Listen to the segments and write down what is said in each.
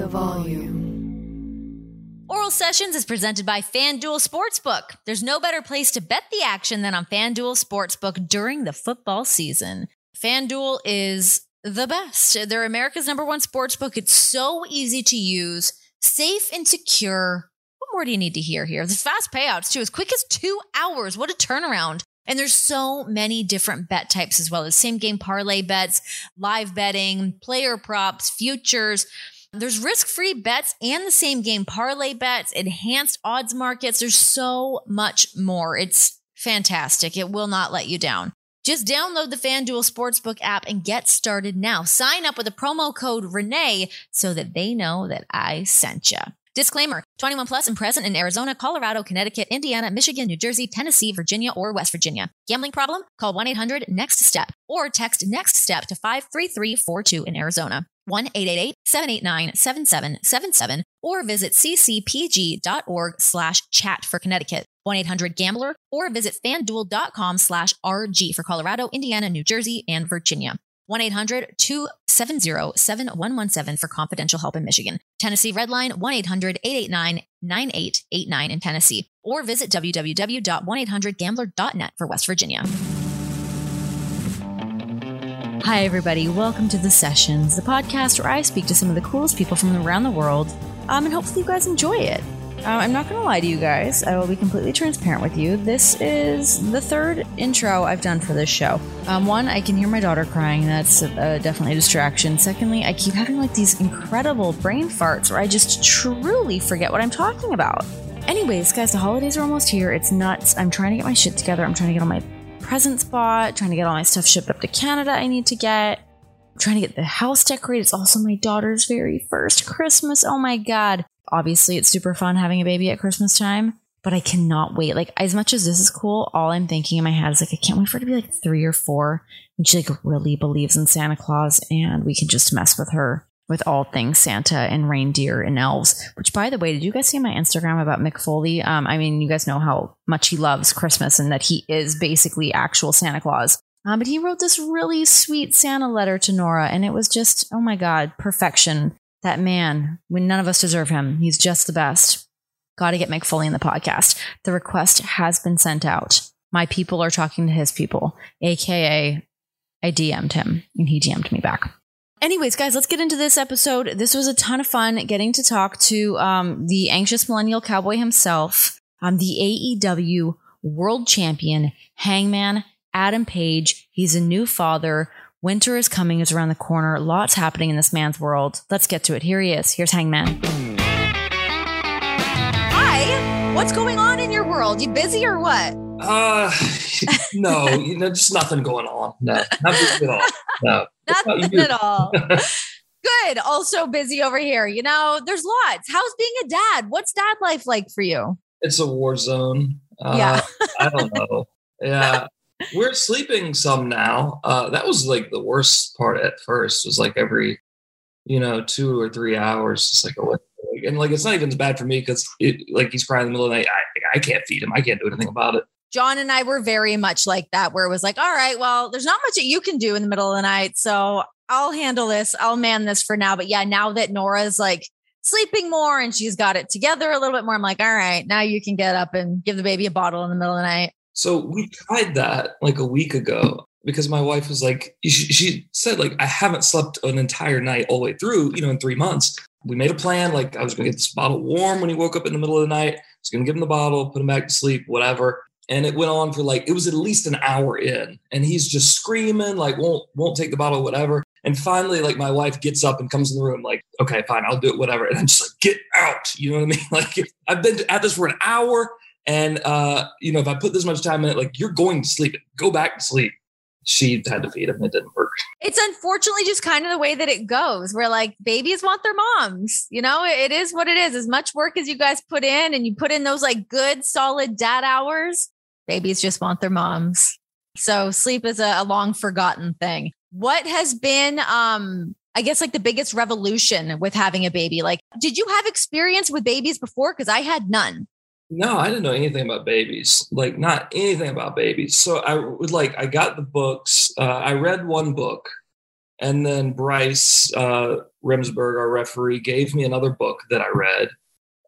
the volume. Oral Sessions is presented by FanDuel Sportsbook. There's no better place to bet the action than on FanDuel Sportsbook during the football season. FanDuel is the best. They're America's number one sportsbook. It's so easy to use, safe and secure. What more do you need to hear here? There's fast payouts too, as quick as two hours. What a turnaround. And there's so many different bet types as well as same game parlay bets, live betting, player props, futures. There's risk free bets and the same game parlay bets, enhanced odds markets. There's so much more. It's fantastic. It will not let you down. Just download the FanDuel Sportsbook app and get started now. Sign up with the promo code Renee so that they know that I sent you. Disclaimer 21 plus and present in Arizona, Colorado, Connecticut, Indiana, Michigan, New Jersey, Tennessee, Virginia, or West Virginia. Gambling problem? Call 1 800 NEXT STEP or text NEXT STEP to 53342 in Arizona. 1 888 789 7777 or visit ccpg.org slash chat for Connecticut. 1 800 Gambler or visit fanduel.com slash RG for Colorado, Indiana, New Jersey, and Virginia. 1 800 270 7117 for confidential help in Michigan. Tennessee Redline 1 800 889 9889 in Tennessee. Or visit www.1800gambler.net for West Virginia. Hi, everybody. Welcome to The Sessions, the podcast where I speak to some of the coolest people from around the world, um, and hopefully you guys enjoy it. Um, I'm not going to lie to you guys. I will be completely transparent with you. This is the third intro I've done for this show. Um, one, I can hear my daughter crying. That's uh, definitely a distraction. Secondly, I keep having like these incredible brain farts where I just truly forget what I'm talking about. Anyways, guys, the holidays are almost here. It's nuts. I'm trying to get my shit together. I'm trying to get all my presents bought, trying to get all my stuff shipped up to Canada I need to get. Trying to get the house decorated. It's also my daughter's very first Christmas. Oh my God. Obviously, it's super fun having a baby at Christmas time, but I cannot wait. Like, as much as this is cool, all I'm thinking in my head is like, I can't wait for her to be like three or four and she like really believes in Santa Claus and we can just mess with her with all things Santa and reindeer and elves. Which, by the way, did you guys see my Instagram about Mick Foley? Um, I mean, you guys know how much he loves Christmas and that he is basically actual Santa Claus. Um, but he wrote this really sweet Santa letter to Nora, and it was just, oh my God, perfection. That man, when none of us deserve him, he's just the best. Got to get Mick Foley in the podcast. The request has been sent out. My people are talking to his people, aka I DM'd him and he DM'd me back. Anyways, guys, let's get into this episode. This was a ton of fun getting to talk to um, the anxious millennial cowboy himself, um, the AEW world champion, Hangman Adam Page. He's a new father. Winter is coming, is around the corner. Lots happening in this man's world. Let's get to it. Here he is. Here's Hangman. Hi. What's going on in your world? You busy or what? Uh, no, you know, just nothing going on. No, nothing at all. No, nothing at all. Good. Also busy over here. You know, there's lots. How's being a dad? What's dad life like for you? It's a war zone. Uh, Yeah. I don't know. Yeah. We're sleeping some now. Uh, that was like the worst part at first. Was like every, you know, two or three hours. It's like, oh, and like it's not even as bad for me because like he's crying in the middle of the night. I, I can't feed him. I can't do anything about it. John and I were very much like that, where it was like, all right, well, there's not much that you can do in the middle of the night. So I'll handle this. I'll man this for now. But yeah, now that Nora's like sleeping more and she's got it together a little bit more, I'm like, all right, now you can get up and give the baby a bottle in the middle of the night. So we tried that like a week ago because my wife was like, she, she said like I haven't slept an entire night all the way through, you know, in three months. We made a plan. Like I was going to get this bottle warm when he woke up in the middle of the night. I was going to give him the bottle, put him back to sleep, whatever. And it went on for like it was at least an hour in, and he's just screaming like won't won't take the bottle, whatever. And finally, like my wife gets up and comes in the room, like, okay, fine, I'll do it, whatever. And I'm just like, get out. You know what I mean? Like I've been at this for an hour. And uh, you know, if I put this much time in it, like you're going to sleep. Go back to sleep. She had to feed him. It didn't work. It's unfortunately just kind of the way that it goes, where like babies want their moms. You know, it is what it is. As much work as you guys put in and you put in those like good, solid dad hours, babies just want their moms. So sleep is a, a long forgotten thing. What has been um I guess like the biggest revolution with having a baby? Like, did you have experience with babies before? Because I had none. No, I didn't know anything about babies, like not anything about babies. So I would like, I got the books. Uh, I read one book And then Bryce uh, Remsburg, our referee, gave me another book that I read.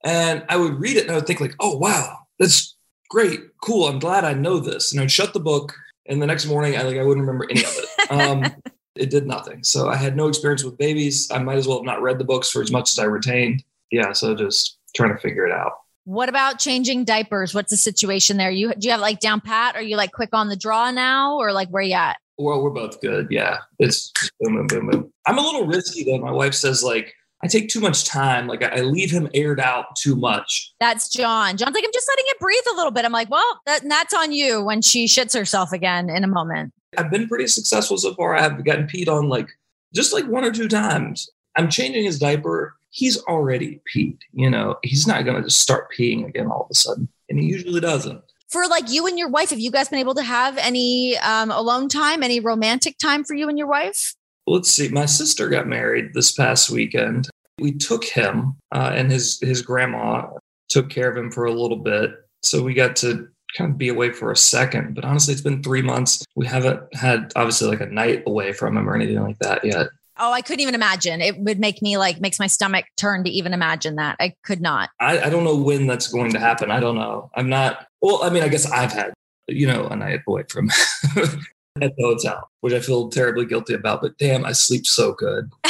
And I would read it and I would think, like, oh, wow, that's great, cool. I'm glad I know this. And I'd shut the book. And the next morning, I like I wouldn't remember any of it. Um, it did nothing. So I had no experience with babies. I might as well have not read the books for as much as I retained. Yeah, so just trying to figure it out. What about changing diapers? What's the situation there? You do you have like down pat? Are you like quick on the draw now, or like where you at? Well, we're both good. Yeah, it's boom, boom, boom, boom. I'm a little risky though. My wife says like I take too much time. Like I leave him aired out too much. That's John. John's like, I'm just letting it breathe a little bit. I'm like, well, that, that's on you when she shits herself again in a moment. I've been pretty successful so far. I've gotten peed on like just like one or two times. I'm changing his diaper. He's already peed. You know, he's not going to just start peeing again all of a sudden. And he usually doesn't. For like you and your wife, have you guys been able to have any um, alone time, any romantic time for you and your wife? Let's see. My sister got married this past weekend. We took him, uh, and his his grandma took care of him for a little bit. So we got to kind of be away for a second. But honestly, it's been three months. We haven't had obviously like a night away from him or anything like that yet. Oh, I couldn't even imagine. It would make me like makes my stomach turn to even imagine that. I could not. I, I don't know when that's going to happen. I don't know. I'm not. Well, I mean, I guess I've had you know a night away from at the hotel, which I feel terribly guilty about. But damn, I sleep so good.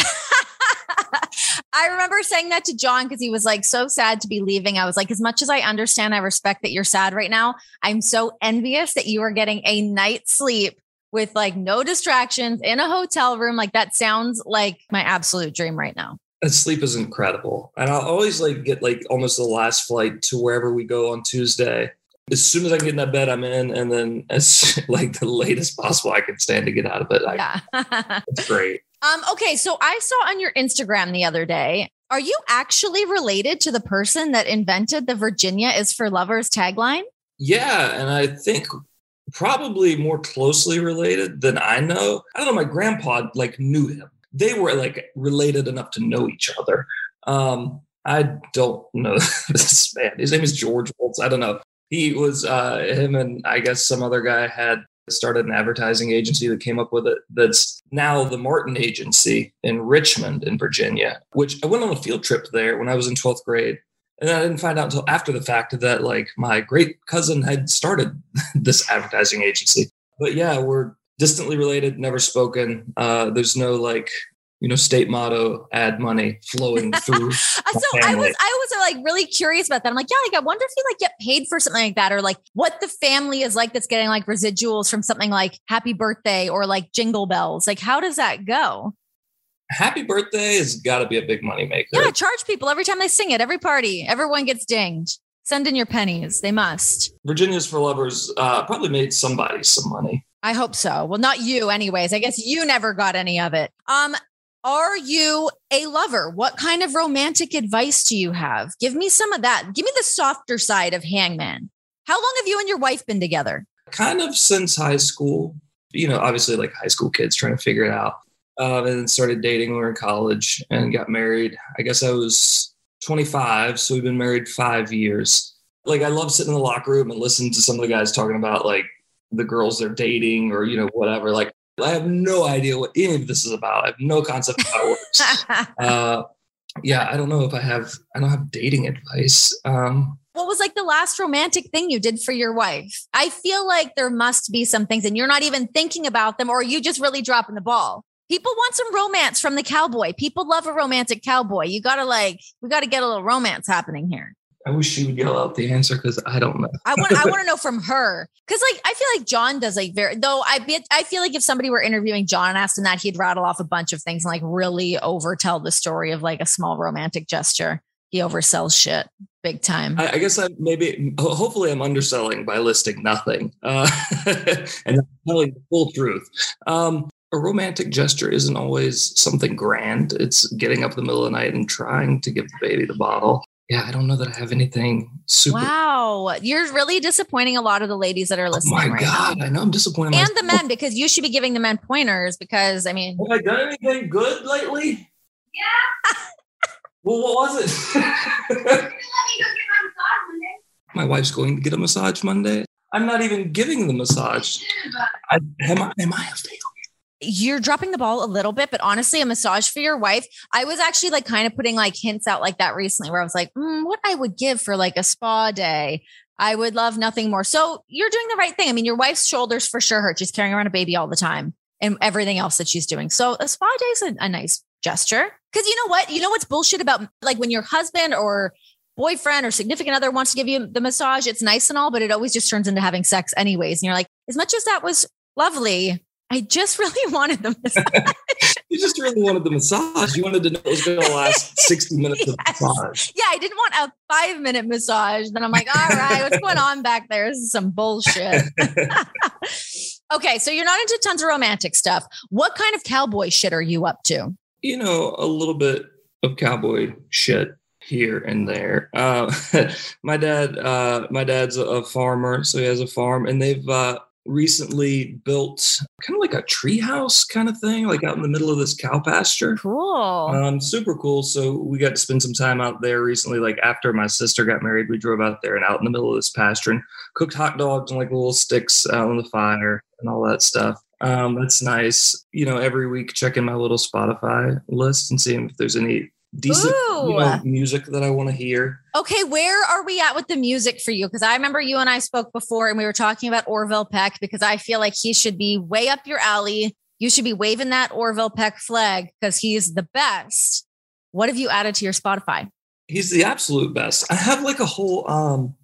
I remember saying that to John because he was like so sad to be leaving. I was like, as much as I understand, I respect that you're sad right now. I'm so envious that you are getting a night's sleep with like no distractions in a hotel room. Like that sounds like my absolute dream right now. And sleep is incredible. And I'll always like get like almost the last flight to wherever we go on Tuesday. As soon as I get in that bed, I'm in, and then as like the latest possible I can stand to get out of it. I, yeah, it's great. Um, okay, so I saw on your Instagram the other day. Are you actually related to the person that invented the Virginia is for lovers tagline? Yeah, and I think probably more closely related than I know. I don't know. My grandpa like knew him. They were like related enough to know each other. Um, I don't know this man. His name is George Woltz. I don't know. He was uh, him and I guess some other guy had started an advertising agency that came up with it that's now the Martin Agency in Richmond in Virginia, which I went on a field trip there when I was in 12th grade. And I didn't find out until after the fact that like my great cousin had started this advertising agency. But yeah, we're distantly related, never spoken. Uh, there's no like you know, state motto, add money flowing through. so I was, I was like really curious about that. I'm like, yeah, like I wonder if you like get paid for something like that, or like what the family is like that's getting like residuals from something like Happy Birthday or like Jingle Bells. Like, how does that go? Happy Birthday has got to be a big money maker. Yeah, charge people every time they sing it, every party, everyone gets dinged. Send in your pennies. They must. Virginia's for Lovers uh, probably made somebody some money. I hope so. Well, not you, anyways. I guess you never got any of it. Um, are you a lover? What kind of romantic advice do you have? Give me some of that. Give me the softer side of Hangman. How long have you and your wife been together? Kind of since high school. You know, obviously, like high school kids trying to figure it out. Uh, and then started dating when we were in college and got married. I guess I was 25, so we've been married five years. Like, I love sitting in the locker room and listening to some of the guys talking about like the girls they're dating or, you know, whatever. Like, I have no idea what any of this is about. I have no concept of how it works. uh, yeah, I don't know if I have. I don't have dating advice. Um, what was like the last romantic thing you did for your wife? I feel like there must be some things, and you're not even thinking about them, or you just really dropping the ball. People want some romance from the cowboy. People love a romantic cowboy. You gotta like, we gotta get a little romance happening here. I wish she would yell out the answer because I don't know. I want I want to know from her because like I feel like John does like very though I be, I feel like if somebody were interviewing John and asked him that he'd rattle off a bunch of things and like really overtell the story of like a small romantic gesture. He oversells shit big time. I, I guess I maybe hopefully I'm underselling by listing nothing uh, and telling the full truth. Um, a romantic gesture isn't always something grand. It's getting up in the middle of the night and trying to give the baby the bottle yeah, I don't know that I have anything super. Wow, you're really disappointing a lot of the ladies that are oh listening. Oh my right god, now. I know I'm disappointing. And myself. the men because you should be giving the men pointers because I mean, have I done anything good lately? Yeah. well, what was it? my wife's going to get a massage Monday. I'm not even giving the massage. I, am I? Am I a failure? You're dropping the ball a little bit, but honestly, a massage for your wife. I was actually like kind of putting like hints out like that recently where I was like, mm, what I would give for like a spa day. I would love nothing more. So you're doing the right thing. I mean, your wife's shoulders for sure hurt. She's carrying around a baby all the time and everything else that she's doing. So a spa day is a, a nice gesture. Cause you know what? You know what's bullshit about like when your husband or boyfriend or significant other wants to give you the massage, it's nice and all, but it always just turns into having sex anyways. And you're like, as much as that was lovely, I just really wanted the massage. you just really wanted the massage. You wanted to know it was going to last 60 minutes of Yes. massage. yeah, I didn't want a five minute massage. Then I'm like, all right, what's going on back there? This is some bullshit. okay, so you're not into tons of romantic stuff. What kind of cowboy shit are you up to? you know, a little bit of cowboy shit here and there. Uh, my dad, uh, my dad's a farmer, so he has a farm, and they've uh, recently built kind of like a treehouse kind of thing, like out in the middle of this cow pasture. Cool. Um, super cool. So we got to spend some time out there recently. Like after my sister got married, we drove out there and out in the middle of this pasture and cooked hot dogs on like little sticks out on the fire and all that stuff. Um, that's nice. You know, every week checking my little Spotify list and seeing if there's any decent you know, music that I want to hear. Okay, where are we at with the music for you? Because I remember you and I spoke before and we were talking about Orville Peck because I feel like he should be way up your alley. You should be waving that Orville Peck flag because he's the best. What have you added to your Spotify? He's the absolute best. I have like a whole um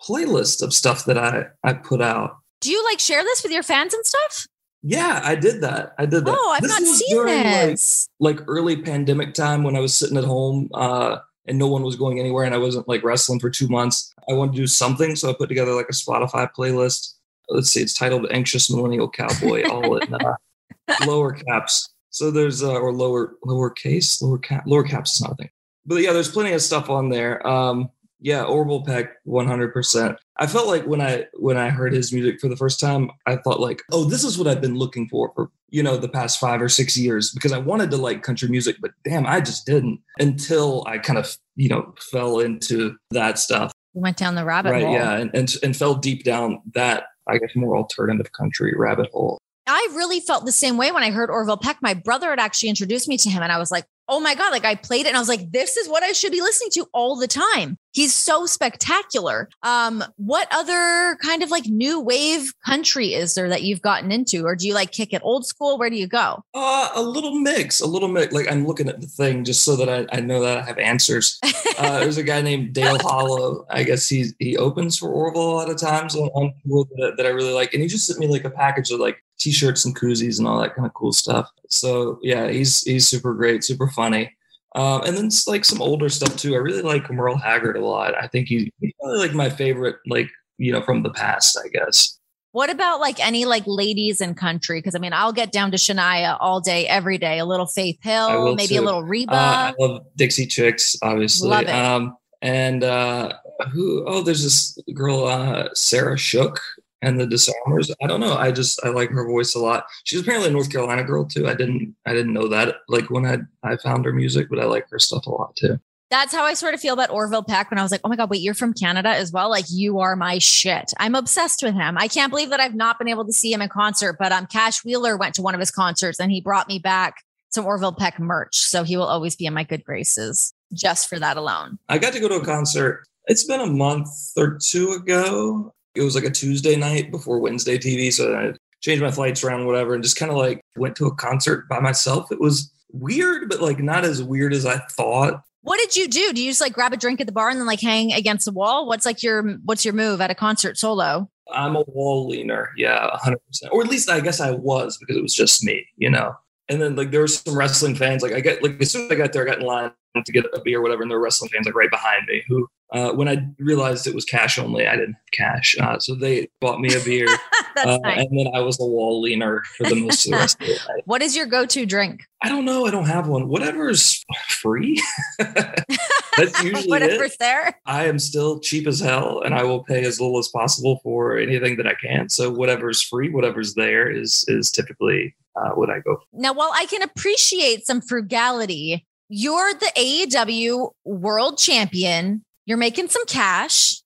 playlist of stuff that I I put out. Do you like share this with your fans and stuff? Yeah, I did that. I did that. Oh, I've This not seen during, like, this. like early pandemic time when I was sitting at home uh, and no one was going anywhere and I wasn't like wrestling for two months. I wanted to do something, so I put together like a Spotify playlist. Let's see, it's titled "Anxious Millennial Cowboy," all in uh, lower caps. So there's uh, or lower lower case, lower cap, lower caps is not a thing. But yeah, there's plenty of stuff on there. Um, yeah, Orville Peck, 100%. I felt like when I when I heard his music for the first time, I thought like, oh, this is what I've been looking for for you know the past five or six years because I wanted to like country music, but damn, I just didn't until I kind of you know fell into that stuff. Went down the rabbit right? hole. Yeah, and, and and fell deep down that I guess more alternative country rabbit hole. I really felt the same way when I heard Orville Peck. My brother had actually introduced me to him, and I was like, oh my God, like I played it and I was like, this is what I should be listening to all the time. He's so spectacular. Um, what other kind of like new wave country is there that you've gotten into? Or do you like kick it old school? Where do you go? Uh, a little mix, a little mix. Like I'm looking at the thing just so that I, I know that I have answers. Uh, there's a guy named Dale Hollow. I guess he's he opens for Orville a lot of times on, on tour that, that I really like, and he just sent me like a package of like t-shirts and koozies and all that kind of cool stuff. So yeah, he's he's super great, super funny. Um, and then it's like some older stuff too. I really like Merle Haggard a lot. I think he, he's probably like my favorite, like you know, from the past. I guess. What about like any like ladies in country? Because I mean, I'll get down to Shania all day, every day. A little Faith Hill, maybe a little Reba. Uh, I love Dixie Chicks, obviously. Love it. Um, and uh, who? Oh, there's this girl, uh, Sarah Shook, and the Disarmers. I don't know. I just I like her voice a lot. She's apparently a North Carolina girl too. I didn't I didn't know that. Like when I I found her music, but I like her stuff a lot too. That's how I sort of feel about Orville Peck when I was like, oh my God, wait, you're from Canada as well? Like, you are my shit. I'm obsessed with him. I can't believe that I've not been able to see him in concert, but um, Cash Wheeler went to one of his concerts and he brought me back some Orville Peck merch. So he will always be in my good graces just for that alone. I got to go to a concert. It's been a month or two ago. It was like a Tuesday night before Wednesday TV, so I changed my flights around, whatever, and just kind of like went to a concert by myself. It was weird, but like not as weird as I thought. What did you do? Do you just like grab a drink at the bar and then like hang against the wall? What's like your what's your move at a concert solo? I'm a wall leaner, yeah, 100%. Or at least I guess I was because it was just me, you know. And then like there were some wrestling fans. Like I get like as soon as I got there, I got in line to get a beer or whatever, and there were wrestling fans like right behind me. Who, uh, when I realized it was cash only, I didn't have cash, uh, so they bought me a beer, uh, nice. and then I was a wall leaner for the most of the rest of the night. What is your go-to drink? I don't know. I don't have one. Whatever's free. That's usually it. Whatever's there. I am still cheap as hell and I will pay as little as possible for anything that I can. So whatever's free, whatever's there is is typically uh, what I go for. Now, while I can appreciate some frugality, you're the AEW world champion. You're making some cash.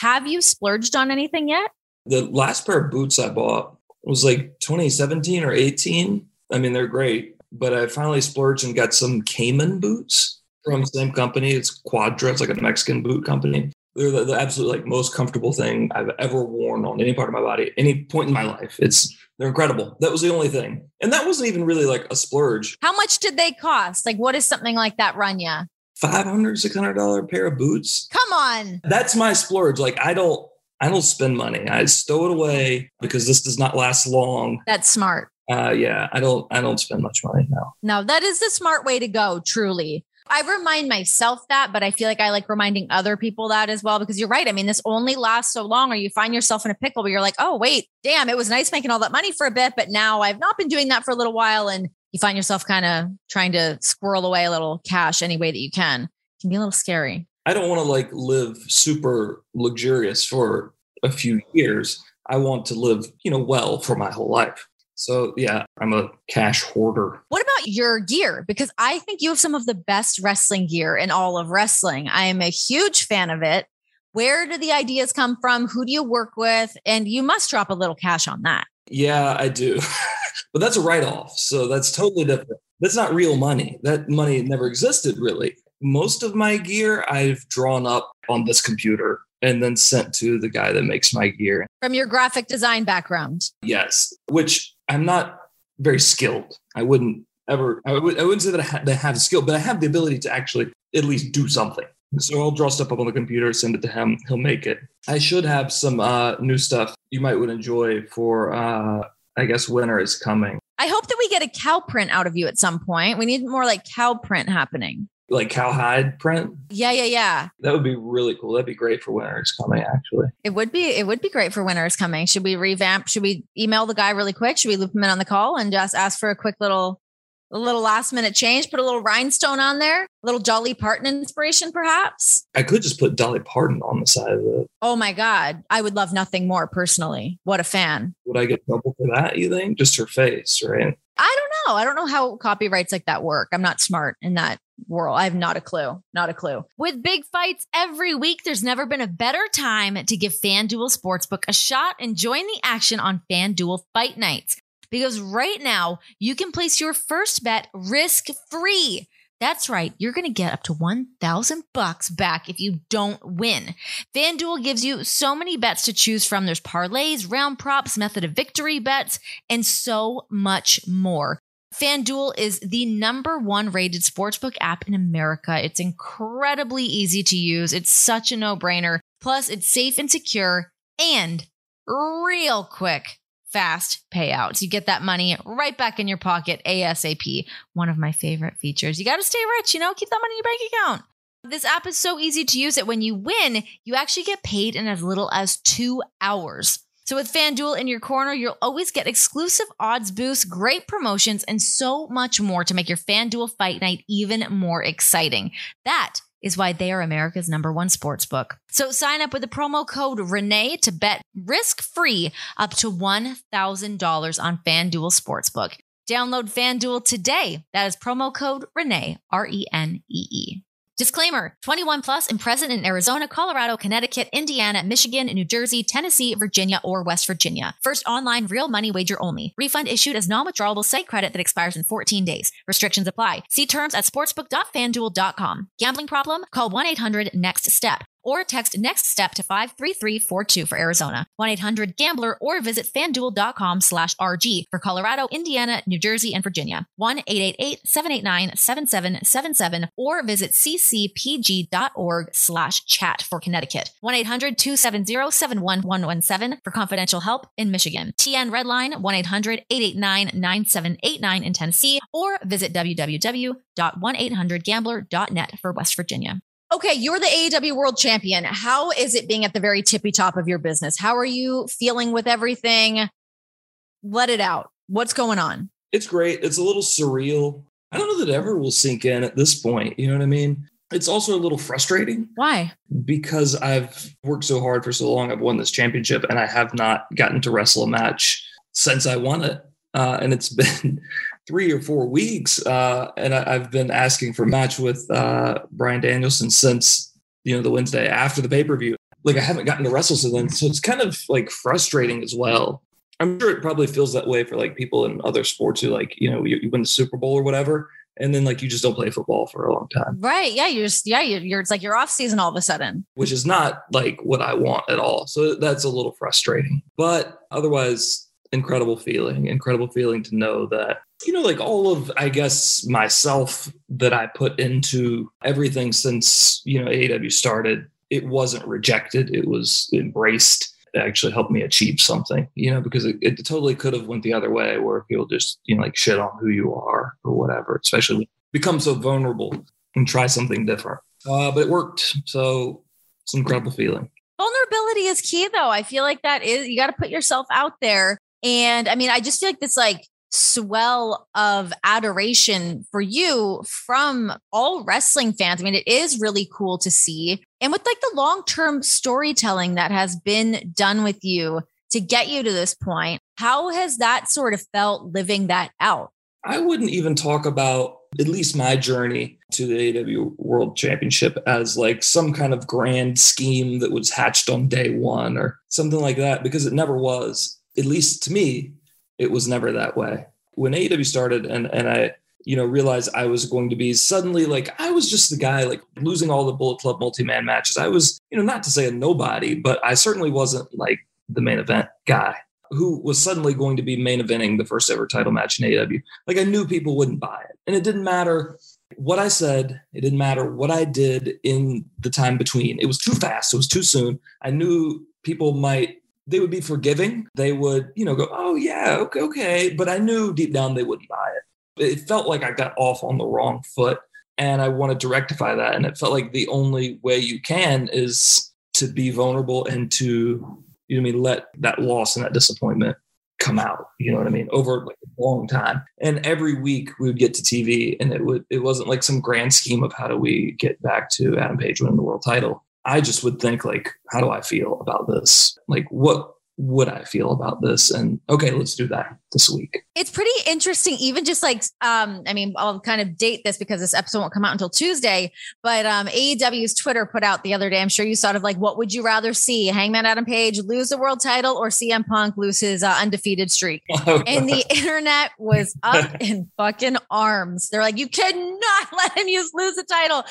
Have you splurged on anything yet? The last pair of boots I bought was like 2017 or 18 I mean, they're great, but I finally splurged and got some caiman boots from the same company. It's Cuadra. It's like a Mexican boot company. They're the, the absolute like most comfortable thing I've ever worn on any part of my body, any point in my life. It's they're incredible. That was the only thing, and that wasn't even really like a splurge. How much did they cost? Like, what does something like that run you? 500 600 dollar pair of boots Come on. that's my splurge like i don't i don't spend money i stow it away because this does not last long That's smart. uh yeah i don't i don't spend much money now No, that is the smart way to go, truly. I remind myself that, but I feel like I like reminding other people that as well because you're right. I mean, this only lasts so long, or you find yourself in a pickle where you're like, oh, wait, damn, it was nice making all that money for a bit, but now I've not been doing that for a little while. And you find yourself kind of trying to squirrel away a little cash any way that you can. It can be a little scary. i don't want to like live super luxurious for a few years i want to live you know well for my whole life so yeah i'm a cash hoarder What about your gear? Because I think you have some of the best wrestling gear in all of wrestling. I am a huge fan of it. Where do the ideas come from? Who do you work with? And you must drop a little cash on that. yeah i do but that's a write-off so that's totally different that's not real money that money never existed really most of my gear i've drawn up on this computer and then sent to the guy that makes my gear From your graphic design background. yes which i'm not very skilled i wouldn't ever i, would, I wouldn't say that I, ha- that I have skill but i have the ability to actually at least do something so i'll draw stuff up on the computer send it to him he'll make it i should have some uh, new stuff you might would enjoy for uh, i guess winter is coming I hope that we get a cow print out of you at some point. We need more like cow print happening. Like cowhide print Yeah, yeah, yeah. that would be really cool that'd be great for winter is coming actually It would be it would be great for winter is coming. Should we revamp? Should we email the guy really quick? Should we loop him in on the call and just ask for a quick little a little last minute change? Put a little rhinestone on there, a little Dolly Parton inspiration, perhaps. i could just put dolly parton on the side of it Oh my God. I would love nothing more personally. What a fan. would i get trouble for that you think just her face right I don't know. I don't know how copyrights like that work. I'm not smart in that world. I have not a clue. Not a clue. With big fights every week, there's never been a better time to give FanDuel Sportsbook a shot and join the action on FanDuel Fight Nights. Because right now, you can place your first bet risk free. That's right. You're going to get up to 1000 bucks back if you don't win. FanDuel gives you so many bets to choose from. There's parlays, round props, method of victory bets, and so much more. FanDuel is the number one rated sportsbook app in America. It's incredibly easy to use. It's such a no brainer. Plus, it's safe and secure and real quick, fast payouts. You get that money right back in your pocket ASAP. One of my favorite features. You got to stay rich, you know, keep that money in your bank account. This app is so easy to use that when you win, you actually get paid in as little as two hours. So with FanDuel in your corner, you'll always get exclusive odds boosts, great promotions, and so much more to make your FanDuel fight night even more exciting. That is why they are America's number one sports book. So sign up with the promo code Renee to bet risk-free up to $1,000 on FanDuel Sportsbook. Download FanDuel today. That is promo code Renee, R E N E E. Disclaimer 21 plus and present in Arizona, Colorado, Connecticut, Indiana, Michigan, New Jersey, Tennessee, Virginia, or West Virginia. First online real money wager only. Refund issued as non withdrawable site credit that expires in 14 days. Restrictions apply. See terms at sportsbook.fanduel.com. Gambling problem? Call 1 800 NEXT STEP or text next step to 53342 for Arizona, 1-800-GAMBLER or visit fanduel.com slash RG for Colorado, Indiana, New Jersey, and Virginia, 1-888-789-7777 or visit ccpg.org slash chat for Connecticut, 1-800-270-71117 for confidential help in Michigan, TN Redline, 1-800-889-9789 in Tennessee, or visit www.1800gambler.net for West Virginia. Okay, you're the AEW World Champion. How is it being at the very tippy top of your business? How are you feeling with everything? Let it out. What's going on? It's great. It's a little surreal. I don't know that ever will sink in at this point. You know what I mean? It's also a little frustrating Why? because I've worked so hard for so long. I've won this championship and I have not gotten to wrestle a match since I won it. Uh, and it's been three or four weeks. Uh, and I, have been asking for a match with uh, Bryan Danielson since, you know, the Wednesday after the pay per view. Like I haven't gotten to wrestle since then. So it's kind of like frustrating as well. I'm sure it probably feels that way for like people in other sports who like, you know, you, you win the Super Bowl or whatever, and then like you just don't play football for a long time. Right. Yeah. You're just, yeah, you're, you're, it's like you're off season all of a sudden. Which is not like what I want at all. So that's a little frustrating. But otherwise, incredible feeling, incredible feeling to know that, you know, like all of, I guess, myself that I put into everything since, you know, AEW started, it wasn't rejected, it was embraced It actually helped me achieve something, you know, because it, it totally could have went the other way where people just, you know, like shit on who you are or whatever, especially become so vulnerable and try something different. Uh, but it worked. So it's an incredible feeling. Vulnerability is key though. I feel like that is, you got to put yourself out there. And I mean, I just feel like this like swell of adoration for you from all wrestling fans. I mean, it is really cool to see. And with like the long term storytelling that has been done with you to get you to this point, how has that sort of felt living that out? I wouldn't even talk about at least my journey to the AEW World Championship as like some kind of grand scheme that was hatched on day one or something like that, because it never was. At least to me, it was never that way. When AEW started and, and I, you know, realized I was going to be suddenly like, I was just the guy like losing all the Bullet Club multi man matches. I was, you know, not to say a nobody, but I certainly wasn't like the main event guy who was suddenly going to be main eventing the first ever title match in AEW. Like I knew people wouldn't buy it. And it didn't matter what I said, it didn't matter what I did in the time between. It was too fast, it was too soon. I knew people might they would be forgiving. They would, you know, go, oh, yeah, okay, okay. But I knew deep down they wouldn't buy it. It felt like I got off on the wrong foot and I wanted to rectify that. And it felt like the only way you can is to be vulnerable and to, you know, I mean, let that loss and that disappointment come out. You know what I mean? Over like a long time. And every week we would get to TV and it would, it wasn't like some grand scheme of how do we get back to Adam Page winning the world title. I just would think like, how do I feel about this? Like, what would I feel about this? And okay, let's do that this week. It's pretty interesting, even just like um, I mean, I'll kind of date this because this episode won't come out until Tuesday. But um AEW's Twitter put out the other day, I'm sure you saw of like what would you rather see? Hangman Adam Page lose the world title or CM Punk lose his uh, undefeated streak? Oh, and the internet was up in fucking arms. They're like, you cannot let him use lose the title.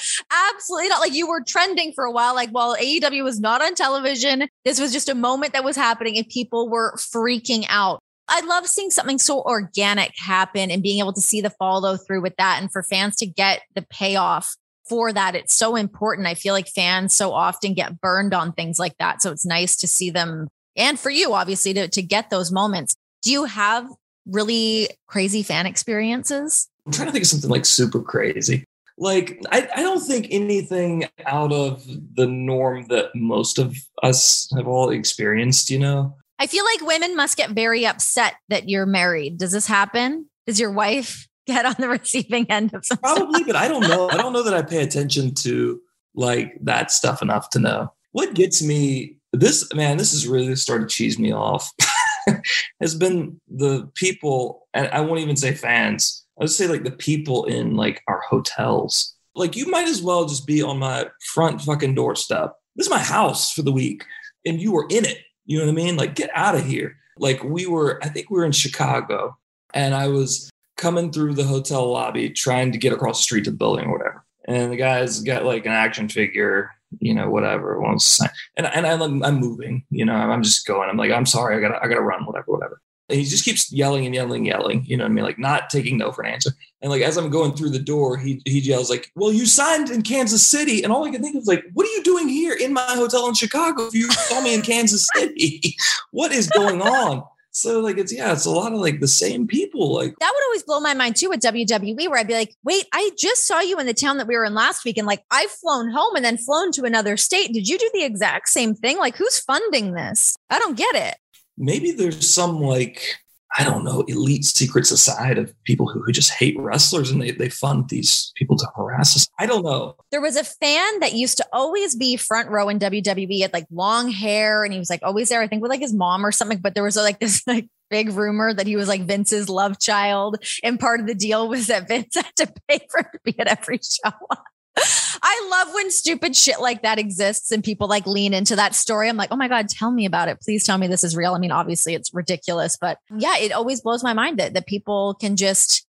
Absolutely not. Like you were trending for a while. Like while AEW was not on television, this was just a moment that was happening and people were freaking out. I love seeing something so organic happen and being able to see the follow through with that and for fans to get the payoff for that. It's so important. I feel like fans so often get burned on things like that. So it's nice to see them and for you, obviously, to, to get those moments. Do you have really crazy fan experiences? I'm trying to think of something like super crazy. Like, I, I don't think anything out of the norm that most of us have all experienced, you know? I feel like women must get very upset that you're married. Does this happen? Does your wife get on the receiving end of something? Probably, but I don't know. I don't know that I pay attention to like that stuff enough to know. What gets me this man, this has really started to cheese me off. has been the people, and I won't even say fans. I would say like the people in like our hotels. Like you might as well just be on my front fucking doorstep. This is my house for the week, and you were in it you know what I mean? Like, get out of here. Like, we were, I think we were in Chicago, and I was coming through the hotel lobby trying to get across the street to the building or whatever. And the guy's got like an action figure, you know, whatever. And and I'm, I'm moving, you know, I'm just going. I'm like, I'm sorry, I gotta I gotta run, whatever, whatever. And he just keeps yelling and yelling, and yelling. You know what I mean? Like not taking no for an answer. And like as I'm going through the door, he he yells like, "Well, you signed in Kansas City." And all I can think of is like, "What are you doing here in my hotel in Chicago? If you saw me in Kansas City, what is going on?" So like it's yeah, it's a lot of like the same people. Like that would always blow my mind too with WWE, where I'd be like, wait, I just saw you in the town that we were in last week, and like I've flown home and then flown to another state. Did you do the exact same thing? Like who's funding this? I don't get it. Maybe there's some like I don't know, elite secret society of people who, who just hate wrestlers and they, they fund these people to harass us. I don't know. There was a fan that used to always be front row in WWE, had like long hair and he was like always there, I think with like his mom or something. But there was like this like big rumor that he was like Vince's love child. And part of the deal was that Vince had to pay for to be at every show. I love when stupid shit like that exists and people like lean into that story. I'm like, oh my God, tell me about it. Please tell me this is real. I mean, obviously it's ridiculous, but yeah, it always blows my mind that, that people can just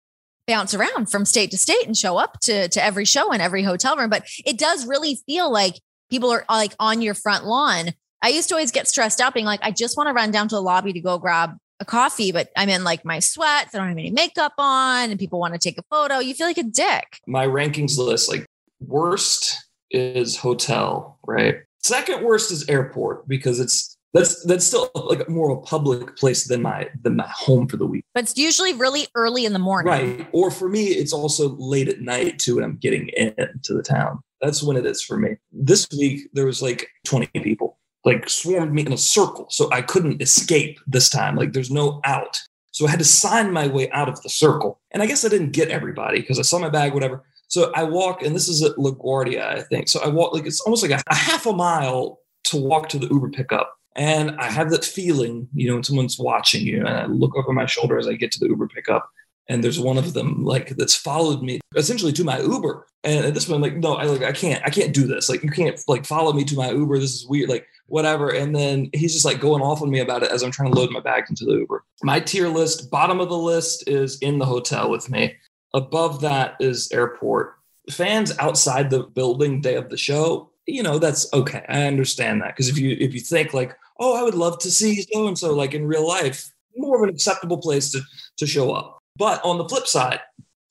bounce around from state to state and show up to, to every show in every hotel room. But it does really feel like people are like on your front lawn. I used to always get stressed out being like, I just want to run down to the lobby to go grab a coffee, but I'm in like my sweats. I don't have any makeup on and people want to take a photo. You feel like a dick. My rankings list, like worst is hotel, right? Second worst is airport because it's that's that's still like more of a public place than my than my home for the week. But it's usually really early in the morning. Right. Or for me, it's also late at night too, and I'm getting into the town. That's when it is for me. This week there was like 20 people, like swarmed me in a circle. So I couldn't escape this time. Like there's no out. So I had to sign my way out of the circle. And I guess I didn't get everybody because I saw my bag, whatever. So I walk, and this is at LaGuardia, I think. So I walk like it's almost like a, a half a mile to walk to the Uber pickup. And I have that feeling, you know, when someone's watching you, and I look over my shoulder as I get to the Uber pickup, and there's one of them like that's followed me essentially to my Uber. And at this point, I'm like, no, I like I can't, I can't do this. Like, you can't like follow me to my Uber. This is weird. Like, whatever. And then he's just like going off on me about it as I'm trying to load my bags into the Uber. My tier list, bottom of the list is in the hotel with me. Above that is airport. Fans outside the building day of the show, you know, that's okay. I understand that. Because if you if you think like, oh, I would love to see so and so like in real life, more of an acceptable place to to show up. But on the flip side,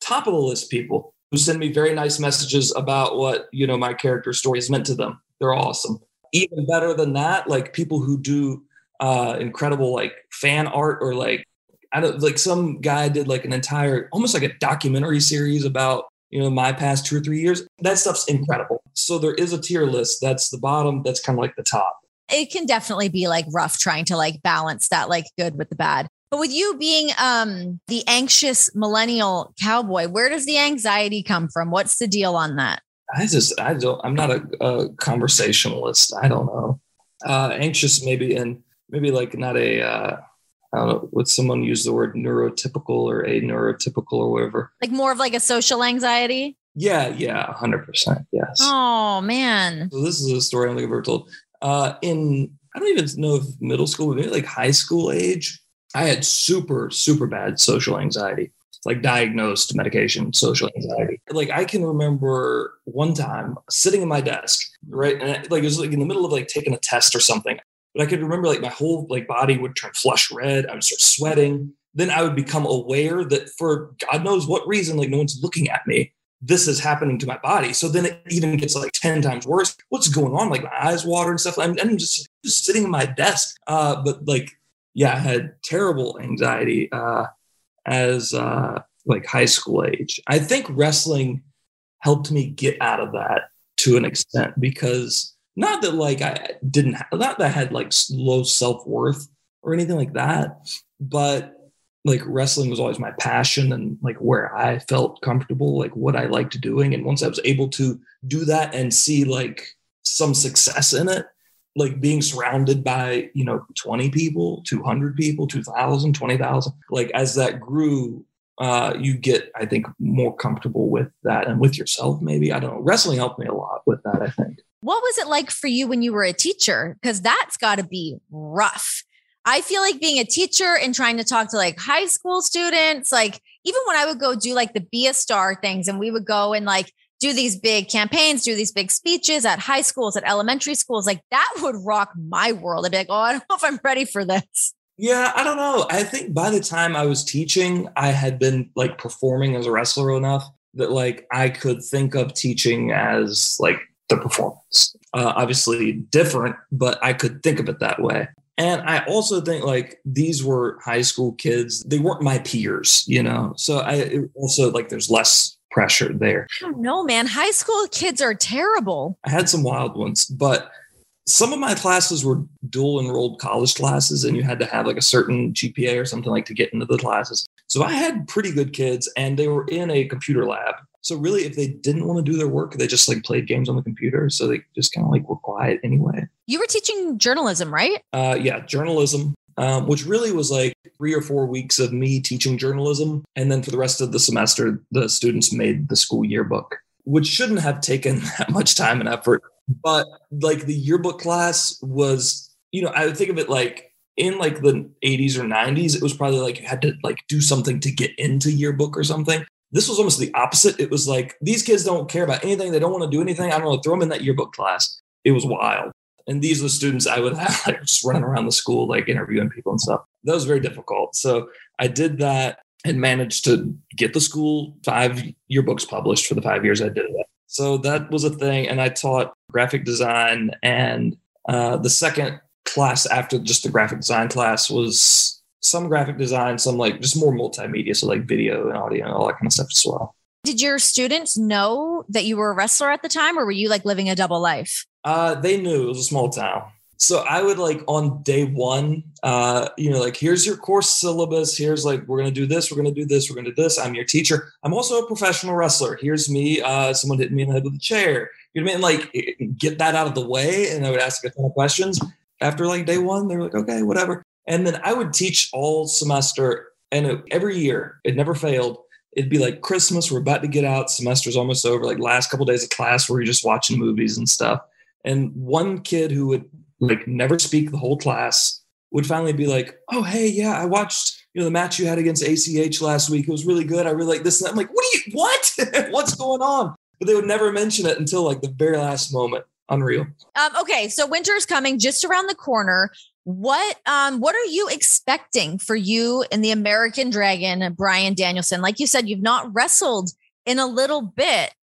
top of the list people who send me very nice messages about what, you know, my character story meant to them. They're awesome. Even better than that, like people who do uh incredible like fan art or like I don't like some guy did like an entire almost like a documentary series about you know my past two or three years. That stuff's incredible. So there is a tier list. That's the bottom. That's kind of like the top. It can definitely be like rough trying to like balance that like good with the bad. But with you being um the anxious millennial cowboy, where does the anxiety come from? What's the deal on that? I just I don't I'm not a, a conversationalist. I don't know. Uh anxious maybe and maybe like not a uh I don't know, would someone use the word neurotypical or a neurotypical or whatever? Like more of like a social anxiety? Yeah, yeah, 100%. Yes. Oh, man. So this is a story I don't think I've ever told. Uh, in, I don't even know if middle school, but maybe like high school age, I had super, super bad social anxiety, like diagnosed medication social anxiety. Like I can remember one time sitting at my desk, right? And I, like it was like in the middle of like taking a test or something. But I could remember like my whole like body would turn flush red. I would start sweating. Then I would become aware that for God knows what reason, like no one's looking at me. This is happening to my body. So then it even gets like 10 times worse. What's going on? Like my eyes water and stuff. I'm, I'm just, just sitting in my desk. Uh, but like, yeah, I had terrible anxiety uh, as uh, like high school age. I think wrestling helped me get out of that to an extent because not that like I didn't have, not that I had like low self worth or anything like that, but like wrestling was always my passion and like where I felt comfortable, like what I liked doing. And once I was able to do that and see like some success in it, like being surrounded by, you know, 20 people, 200 people, 2,000, 20,000, like as that grew, uh, you get, I think, more comfortable with that and with yourself, maybe. I don't know. Wrestling helped me a lot with that, I think. What was it like for you when you were a teacher? Because that's got to be rough. I feel like being a teacher and trying to talk to like high school students, like even when I would go do like the Be a Star things and we would go and like do these big campaigns, do these big speeches at high schools, at elementary schools, like that would rock my world. I'd be like, oh, I don't know if I'm ready for this. Yeah, I don't know. I think by the time I was teaching, I had been like performing as a wrestler enough that like I could think of teaching as like the performance. Uh, obviously different, but I could think of it that way. And I also think like these were high school kids. They weren't my peers, you know? So I also like there's less pressure there. I don't know, man. High school kids are terrible. I had some wild ones, but some of my classes were dual enrolled college classes and you had to have like a certain GPA or something like to get into the classes. So I had pretty good kids and they were in a computer lab. So really, if they didn't want to do their work, they just like played games on the computer. So they just kind of like were quiet anyway. You were teaching journalism, right? Uh, yeah, journalism, um, which really was like three or four weeks of me teaching journalism, and then for the rest of the semester, the students made the school yearbook. which shouldn't have taken that much time and effort. But like the yearbook class was, you know, I would think of it like in like the 80s or 90s, it was probably like you had to like do something to get into yearbook or something. This was almost the opposite. It was like these kids don't care about anything. They don't want to do anything. I don't know. Throw them in that yearbook class. It was wild. And these are the students I would have like just running around the school, like interviewing people and stuff. That was very difficult. So I did that and managed to get the school five yearbooks published for the five years I did it. So that was a thing. And I taught graphic design. And uh, the second class after just the graphic design class was some graphic design, some like just more multimedia. So like video and audio and all that kind of stuff as well. Did your students know that you were a wrestler at the time, or were you like living a double life? Uh, they knew it was a small town. So I would like on day one, uh, you know, like here's your course syllabus. Here's like we're gonna do this, we're gonna do this, we're gonna do this. I'm your teacher. I'm also a professional wrestler. Here's me. Uh, someone hit me in the head with a chair. You know what I mean? Like get that out of the way, and I would ask a ton of questions. After like day one, they were like, okay, whatever. And then I would teach all semester, and it, every year it never failed. It'd be like Christmas. We're about to get out. Semester's almost over. Like last couple of days of class, where you're just watching movies and stuff. And one kid who would like never speak the whole class, would finally be like, "Oh, hey, yeah, I watched you know the match you had against ACH last week. It was really good. I really like this." And I'm like, "What are you? What? What's going on?" But they would never mention it until like the very last moment. Unreal. Um, okay, so winter is coming just around the corner. What um what are you expecting for you and the American Dragon, Bryan Danielson? Like you said, you've not wrestled in a little bit.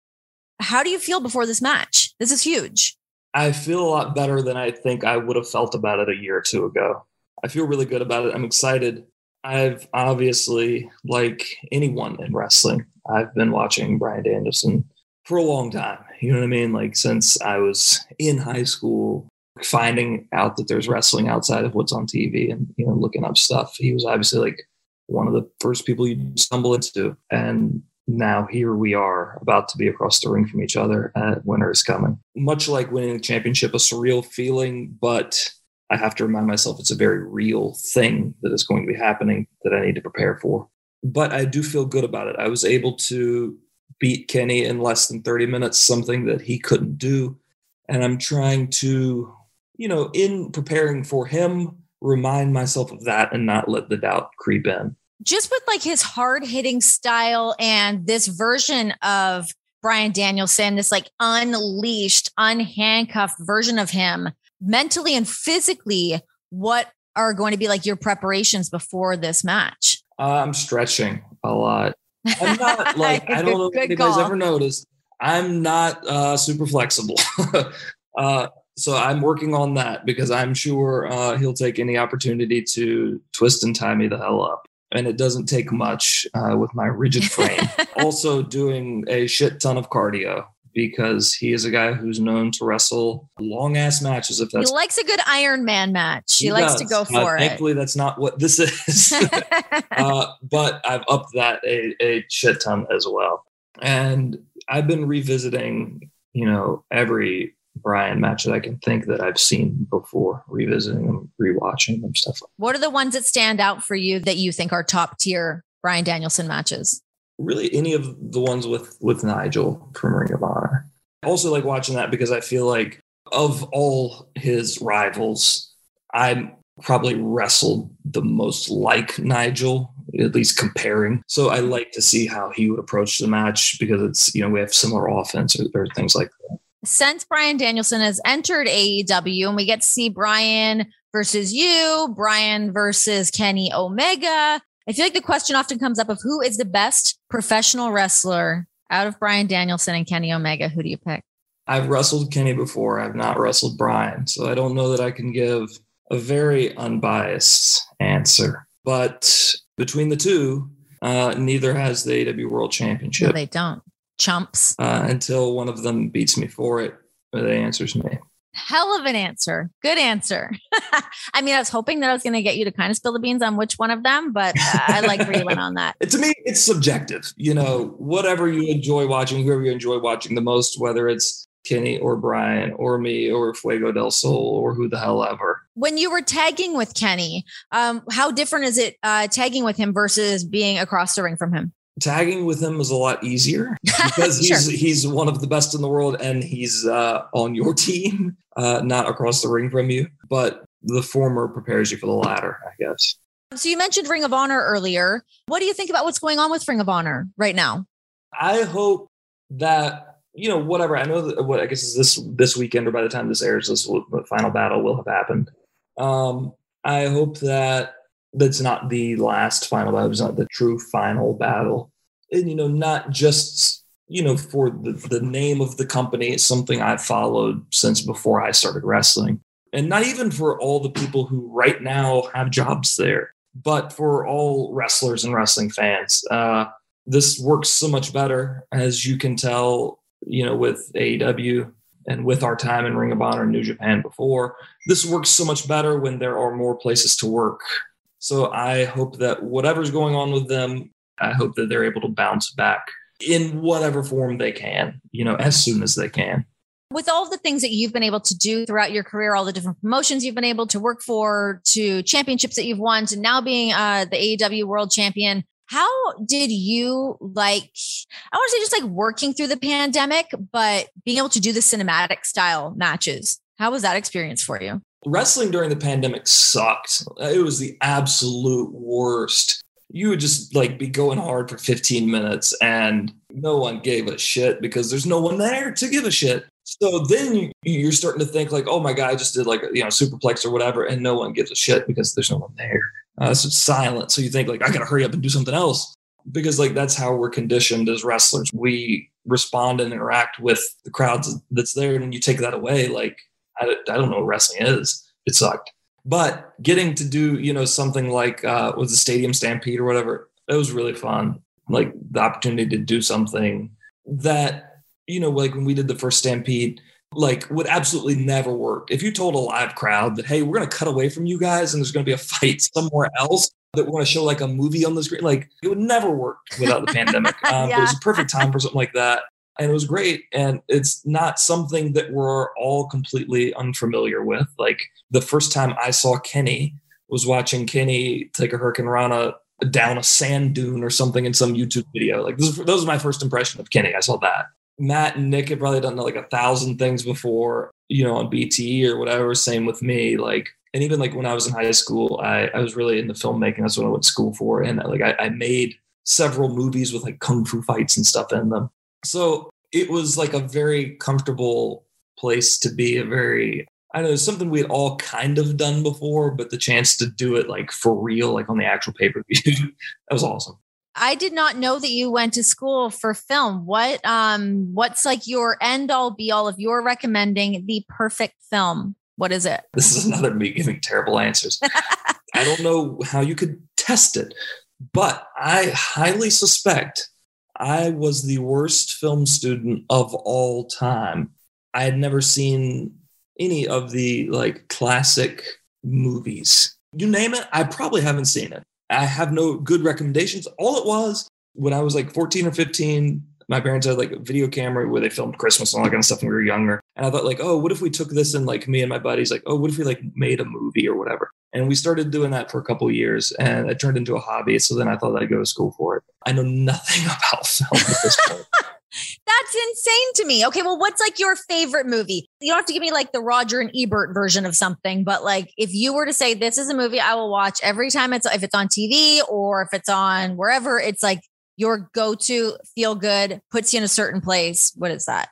How do you feel before this match? This is huge. I feel a lot better than I think I would have felt about it a year or two ago. I feel really good about it. I'm excited. I've obviously, like anyone in wrestling, I've been watching Bryan Danielson for a long time. You know what I mean? Like since I was in high school, finding out that there's wrestling outside of what's on TV and, you know, looking up stuff. He was obviously like one of the first people you stumble into. And now here we are about to be across the ring from each other and winter is coming much like winning the championship a surreal feeling but i have to remind myself it's a very real thing that is going to be happening that i need to prepare for but i do feel good about it i was able to beat kenny in less than 30 minutes something that he couldn't do and i'm trying to you know in preparing for him remind myself of that and not let the doubt creep in just with like his hard hitting style and this version of Bryan Danielson, this like unleashed, unhandcuffed version of him mentally and physically, what are going to be like your preparations before this match? Uh, I'm stretching a lot. I'm not like, I don't know if anybody's call. ever noticed. I'm not uh, super flexible. uh, so I'm working on that because I'm sure uh, he'll take any opportunity to twist and tie me the hell up and it doesn't take much uh, with my rigid frame. also, doing a shit ton of cardio because he is a guy who's known to wrestle long ass matches. If that's he likes a good Iron Man match, he, he likes does. to go for uh, it. Thankfully, that's not what this is. uh, but I've upped that a, a shit ton as well, and I've been revisiting, you know, every Bryan match that I can think that I've seen before, revisiting them, rewatching them, stuff like What are the ones that stand out for you that you think are top tier Bryan Danielson matches? Really any of the ones with with Nigel from Ring of Honor. I also like watching that because I feel like of all his rivals, I probably wrestled the most like Nigel, at least comparing. So I like to see how he would approach the match because it's, you know, we have similar offense or, or things like that since Bryan Danielson has entered AEW and we get to see Bryan versus you, Bryan versus Kenny Omega, I feel like the question often comes up of who is the best professional wrestler out of Bryan Danielson and Kenny Omega. Who do you pick? I've wrestled Kenny before. I've not wrestled Bryan. So I don't know that I can give a very unbiased answer. But between the two, uh, neither has the AEW World Championship. No, they don't chumps. Uh, until one of them beats me for it, the answer's me. Hell of an answer. Good answer. I mean, I was hoping that I was going to get you to kind of spill the beans on which one of them, but uh, I like where you went on that. to me, it's subjective. You know, whatever you enjoy watching, whoever you enjoy watching the most, whether it's Kenny or Bryan or me or Fuego del Sol or who the hell ever. When you were tagging with Kenny, um, how different is it uh, tagging with him versus being across the ring from him? Tagging with him is a lot easier because he's Sure. he's one of the best in the world and he's uh, on your team, uh, not across the ring from you. But the former prepares you for the latter, I guess. So you mentioned Ring of Honor earlier. What do you think about what's going on with Ring of Honor right now? I hope that you know whatever. I know that what I guess is this this weekend or by the time this airs, this will, the final battle will have happened. Um, I hope that that's not the last final battle. It's not the true final battle, and you know, not just you know for the, the name of the company. It's something I've followed since before I started wrestling, and not even for all the people who right now have jobs there, but for all wrestlers and wrestling fans. Uh, this works so much better, as you can tell, you know, with AEW and with our time in Ring of Honor and New Japan before. This works so much better when there are more places to work. So I hope that whatever's going on with them, I hope that they're able to bounce back in whatever form they can, you know, as soon as they can. With all the things that you've been able to do throughout your career, all the different promotions you've been able to work for, to championships that you've won, to now being uh, the AEW World Champion, how did you like? I want to say just like working through the pandemic, but being able to do the cinematic style matches. How was that experience for you? Wrestling during the pandemic sucked. It was the absolute worst. You would just like be going hard for 15 minutes and no one gave a shit because there's no one there to give a shit. So then you, you're starting to think like, oh my god, I just did like you know superplex or whatever, and no one gives a shit because there's no one there. Uh, so it's silent. So you think like I gotta hurry up and do something else because like that's how we're conditioned as wrestlers. We respond and interact with the crowds that's there, and you take that away. Like I, I don't know what wrestling is. It sucked. But getting to do you know something like uh, was the Stadium Stampede or whatever, it was really fun. Like the opportunity to do something that you know, like when we did the first Stampede, like would absolutely never work. If you told a live crowd that, hey, we're going to cut away from you guys and there's going to be a fight somewhere else that we're going to show like a movie on the screen, like it would never work without the pandemic. Um, It was a perfect time for something like that. And it was great. And it's not something that we're all completely unfamiliar with. Like the first time I saw Kenny was watching Kenny take a hurricanrana down a sand dune or something in some YouTube video. Like this, that my first impression of Kenny. I saw that. Matt and Nick had probably done like a thousand things before, you know, on BTE or whatever. Same with me. Like, and even like when I was in high school, I, I was really into filmmaking. That's what I went to school for. And like I, I made several movies with like kung fu fights and stuff in them. So it was like a very comfortable place to be, a very I know something we had all kind of done before, but the chance to do it like for real, like on the actual pay per view, that was awesome. I did not know that you went to school for film. What um what's like your end all be all of you're recommending the perfect film? What is it? This is another me giving terrible answers. I don't know how you could test it, but I highly suspect I was the worst film student of all time. I had never seen any of the like classic movies. You name it, I probably haven't seen it. I have no good recommendations. All it was when I was like 14 or 15, my parents had like a video camera where they filmed Christmas and all that kind of stuff when we were younger. And I thought like, oh, what if we took this and like me and my buddies, like, oh, what if we like made a movie or whatever? And we started doing that for a couple years and it turned into a hobby. So then I thought I'd go to school for it. I know nothing about film at this point. That's insane to me. Okay, well, what's like your favorite movie? You don't have to give me like the Roger and Ebert version of something, but like if you were to say this is a movie I will watch every time it's if it's on TV or if it's on wherever, it's like your go-to feel good, puts you in a certain place. What is that?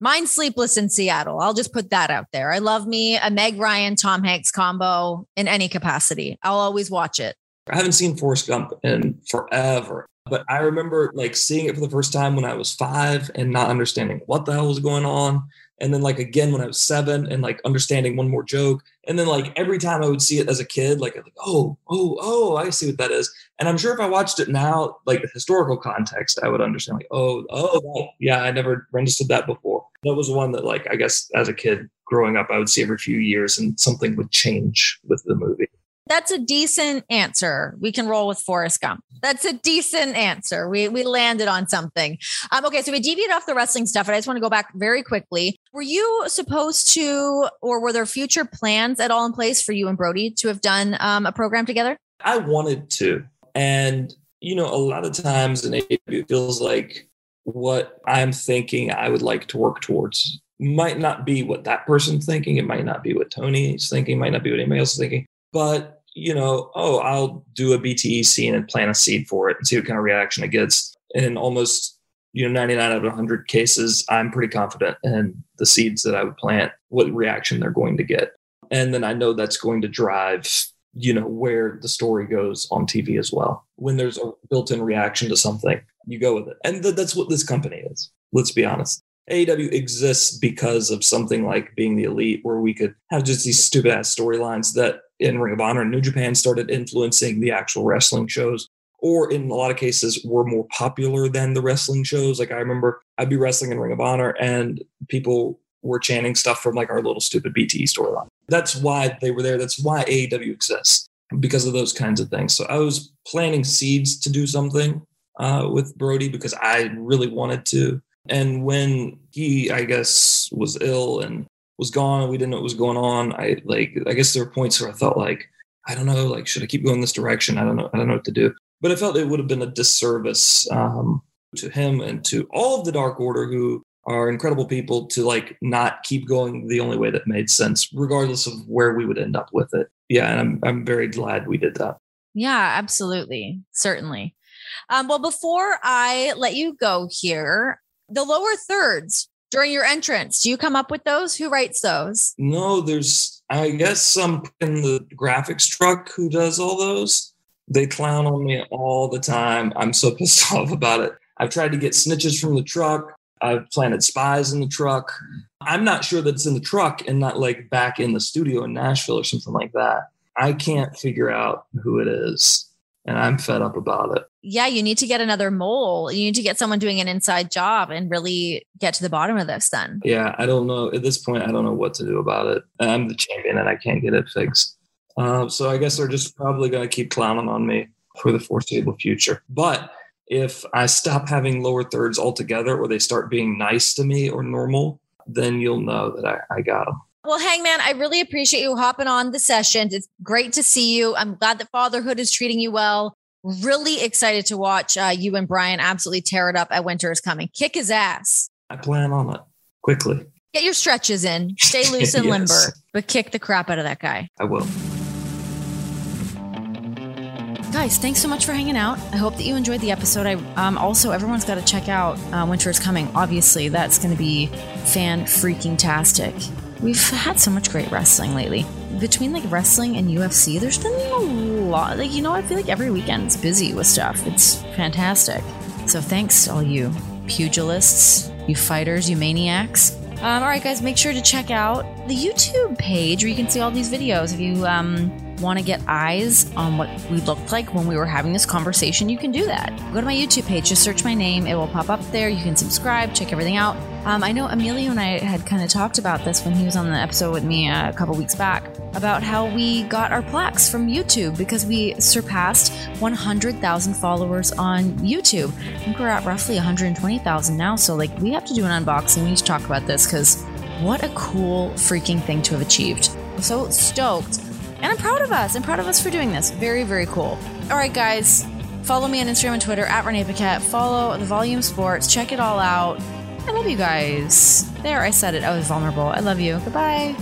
Mine Sleepless in Seattle. I'll just put that out there. I love me a Meg Ryan, Tom Hanks combo in any capacity. I'll always watch it. I haven't seen Forrest Gump in forever. But I remember like seeing it for the first time when I was five and not understanding what the hell was going on. And then like again when I was seven and like understanding one more joke. And then like every time I would see it as a kid, like, like oh, oh, oh, I see what that is. And I'm sure if I watched it now, like the historical context, I would understand like, oh, oh, yeah, I never understood that before. That was one that like I guess as a kid growing up, I would see every few years and something would change with the movie. That's a decent answer. We can roll with Forrest Gump. That's a decent answer. We we landed on something. Um, okay, so we deviated off the wrestling stuff, and I just want to go back very quickly. Were you supposed to, or were there future plans at all in place for you and Brody to have done um, a program together? I wanted to. And you know, a lot of times in it feels like what I'm thinking I would like to work towards might not be what that person's thinking. It might not be what Tony's thinking, might not be what anybody else is thinking. But, you know, oh, I'll do a BTE scene and plant a seed for it and see what kind of reaction it gets. And almost, you know, 99 out of 100 cases, I'm pretty confident in the seeds that I would plant, what reaction they're going to get. And then I know that's going to drive you know where the story goes on TV as well. When there's a built-in reaction to something, you go with it, and th- that's what this company is. Let's be honest. AEW exists because of something like being the elite, where we could have just these stupid ass storylines that in Ring of Honor and New Japan started influencing the actual wrestling shows, or in a lot of cases were more popular than the wrestling shows. Like I remember I'd be wrestling in Ring of Honor and people were chanting stuff from like our little stupid BTE storyline. That's why they were there. That's why AEW exists because of those kinds of things. So I was planting seeds to do something uh, with Brody because I really wanted to. And when he, I guess, was ill and was gone we didn't know what was going on, I like, I guess there were points where I felt like, I don't know, like, should I keep going this direction? I don't know. I don't know what to do. But I felt it would have been a disservice um, to him and to all of the Dark Order who are incredible people to like not keep going the only way that made sense, regardless of where we would end up with it. Yeah, and I'm I'm very glad we did that. Yeah, absolutely, certainly. Um, well, before I let you go here, the lower thirds during your entrance, do you come up with those? Who writes those? No, there's I guess some in the graphics truck who does all those. They clown on me all the time. I'm so pissed off about it. I've tried to get snitches from the truck. I've planted spies in the truck. I'm not sure that it's in the truck and not like back in the studio in Nashville or something like that. I can't figure out who it is. And I'm fed up about it. Yeah, you need to get another mole. You need to get someone doing an inside job and really get to the bottom of this then. Yeah, I don't know. At this point, I don't know what to do about it. I'm the champion and I can't get it fixed. Uh, so I guess they're just probably going to keep clowning on me for the foreseeable future. But if I stop having lower thirds altogether or they start being nice to me or normal, then you'll know that I, I got them. Well, Hangman, I really appreciate you hopping on the session. It's great to see you. I'm glad that fatherhood is treating you well. Really excited to watch uh, you and Bryan absolutely tear it up at Winter is Coming. Kick his ass. I plan on it quickly. Get your stretches in, stay loose and yes. limber, but kick the crap out of that guy. I will. Guys, thanks so much for hanging out. I hope that you enjoyed the episode. I um, also everyone's got to check out uh, Winter is Coming. Obviously, that's going to be fan freaking tastic. We've had so much great wrestling lately. Between like wrestling and UFC, there's been a lot. Like you know, I feel like every weekend's busy with stuff. It's fantastic. So thanks all you pugilists, you fighters, you maniacs. Um, all right, guys, make sure to check out the YouTube page where you can see all these videos. If you um, want to get eyes on what we looked like when we were having this conversation, you can do that. Go to my YouTube page, just search my name. It will pop up there. You can subscribe, check everything out. Um, I know Emilio and I had kind of talked about this when he was on the episode with me a couple weeks back about how we got our plaques from YouTube because we surpassed 100,000 followers on YouTube. I think we're at roughly 120,000 now. So, like, we have to do an unboxing. We need to talk about this because what a cool freaking thing to have achieved. I'm so stoked and I'm proud of us. I'm proud of us for doing this. Very, very cool. All right, guys. Follow me on Instagram and Twitter at Renee Paquette. Follow the Volume Sports. Check it all out. I love you guys. There, I said it. I was vulnerable. I love you. Goodbye.